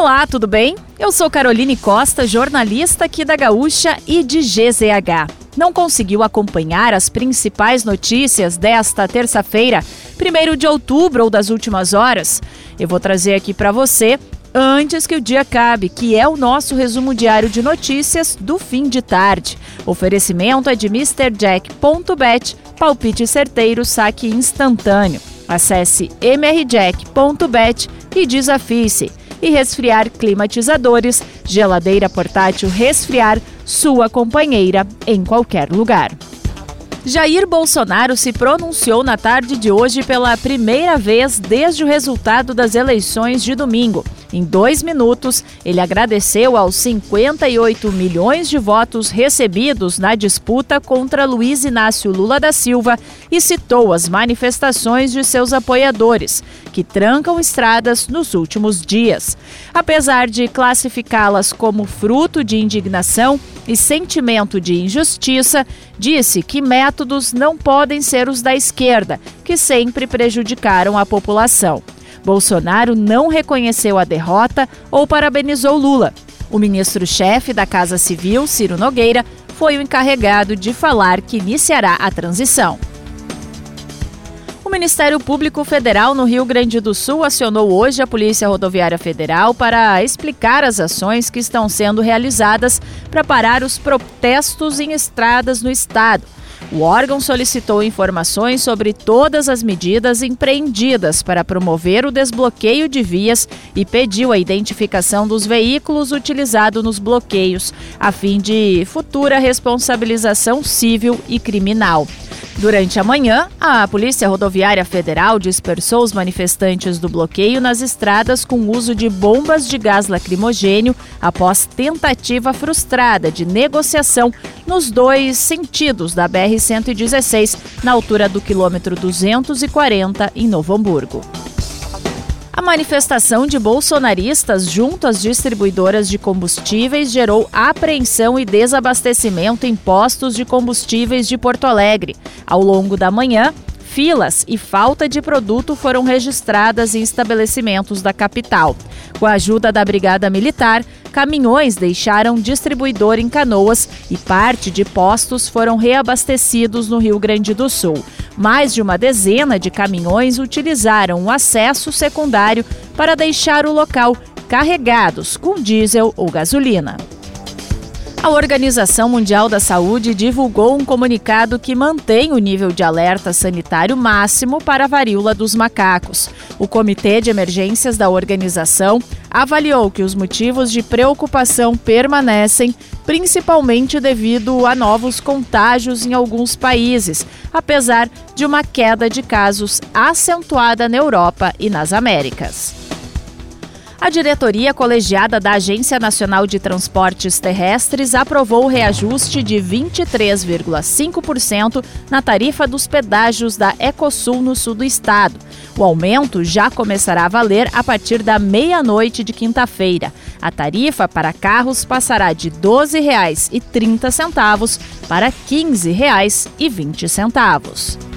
Olá, tudo bem? Eu sou Caroline Costa, jornalista aqui da Gaúcha e de GZH. Não conseguiu acompanhar as principais notícias desta terça-feira, 1 de outubro ou das últimas horas? Eu vou trazer aqui para você antes que o dia acabe, que é o nosso resumo diário de notícias do fim de tarde. Oferecimento é de MrJack.bet, palpite certeiro, saque instantâneo. Acesse mrjack.bet e desafie-se. E resfriar climatizadores, geladeira portátil resfriar, sua companheira em qualquer lugar. Jair Bolsonaro se pronunciou na tarde de hoje pela primeira vez desde o resultado das eleições de domingo. Em dois minutos, ele agradeceu aos 58 milhões de votos recebidos na disputa contra Luiz Inácio Lula da Silva e citou as manifestações de seus apoiadores, que trancam estradas nos últimos dias. Apesar de classificá-las como fruto de indignação e sentimento de injustiça, disse que métodos não podem ser os da esquerda, que sempre prejudicaram a população. Bolsonaro não reconheceu a derrota ou parabenizou Lula. O ministro-chefe da Casa Civil, Ciro Nogueira, foi o encarregado de falar que iniciará a transição. O Ministério Público Federal no Rio Grande do Sul acionou hoje a Polícia Rodoviária Federal para explicar as ações que estão sendo realizadas para parar os protestos em estradas no estado. O órgão solicitou informações sobre todas as medidas empreendidas para promover o desbloqueio de vias e pediu a identificação dos veículos utilizados nos bloqueios, a fim de futura responsabilização civil e criminal. Durante a manhã, a Polícia Rodoviária Federal dispersou os manifestantes do bloqueio nas estradas com uso de bombas de gás lacrimogênio após tentativa frustrada de negociação nos dois sentidos da BR-116, na altura do quilômetro 240, em Novo Hamburgo. Manifestação de bolsonaristas junto às distribuidoras de combustíveis gerou apreensão e desabastecimento em postos de combustíveis de Porto Alegre. Ao longo da manhã, filas e falta de produto foram registradas em estabelecimentos da capital. Com a ajuda da Brigada Militar, caminhões deixaram distribuidor em Canoas e parte de postos foram reabastecidos no Rio Grande do Sul. Mais de uma dezena de caminhões utilizaram o acesso secundário para deixar o local carregados com diesel ou gasolina. A Organização Mundial da Saúde divulgou um comunicado que mantém o nível de alerta sanitário máximo para a varíola dos macacos. O Comitê de Emergências da organização avaliou que os motivos de preocupação permanecem, principalmente devido a novos contágios em alguns países, apesar de uma queda de casos acentuada na Europa e nas Américas. A diretoria colegiada da Agência Nacional de Transportes Terrestres aprovou o reajuste de 23,5% na tarifa dos pedágios da Ecosul no sul do estado. O aumento já começará a valer a partir da meia-noite de quinta-feira. A tarifa para carros passará de R$ 12,30 para R$ 15,20.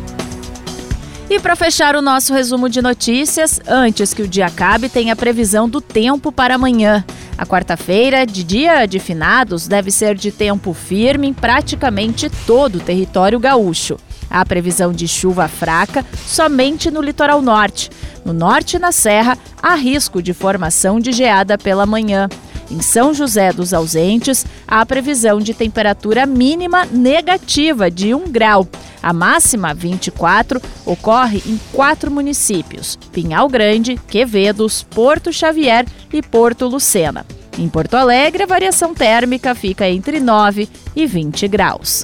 E para fechar o nosso resumo de notícias, antes que o dia acabe, tem a previsão do tempo para amanhã. A quarta-feira, de dia de finados, deve ser de tempo firme em praticamente todo o território gaúcho. Há previsão de chuva fraca somente no litoral norte. No norte e na serra, há risco de formação de geada pela manhã. Em São José dos Ausentes, há previsão de temperatura mínima negativa de 1 grau. A máxima, 24, ocorre em quatro municípios: Pinhal Grande, Quevedos, Porto Xavier e Porto Lucena. Em Porto Alegre, a variação térmica fica entre 9 e 20 graus.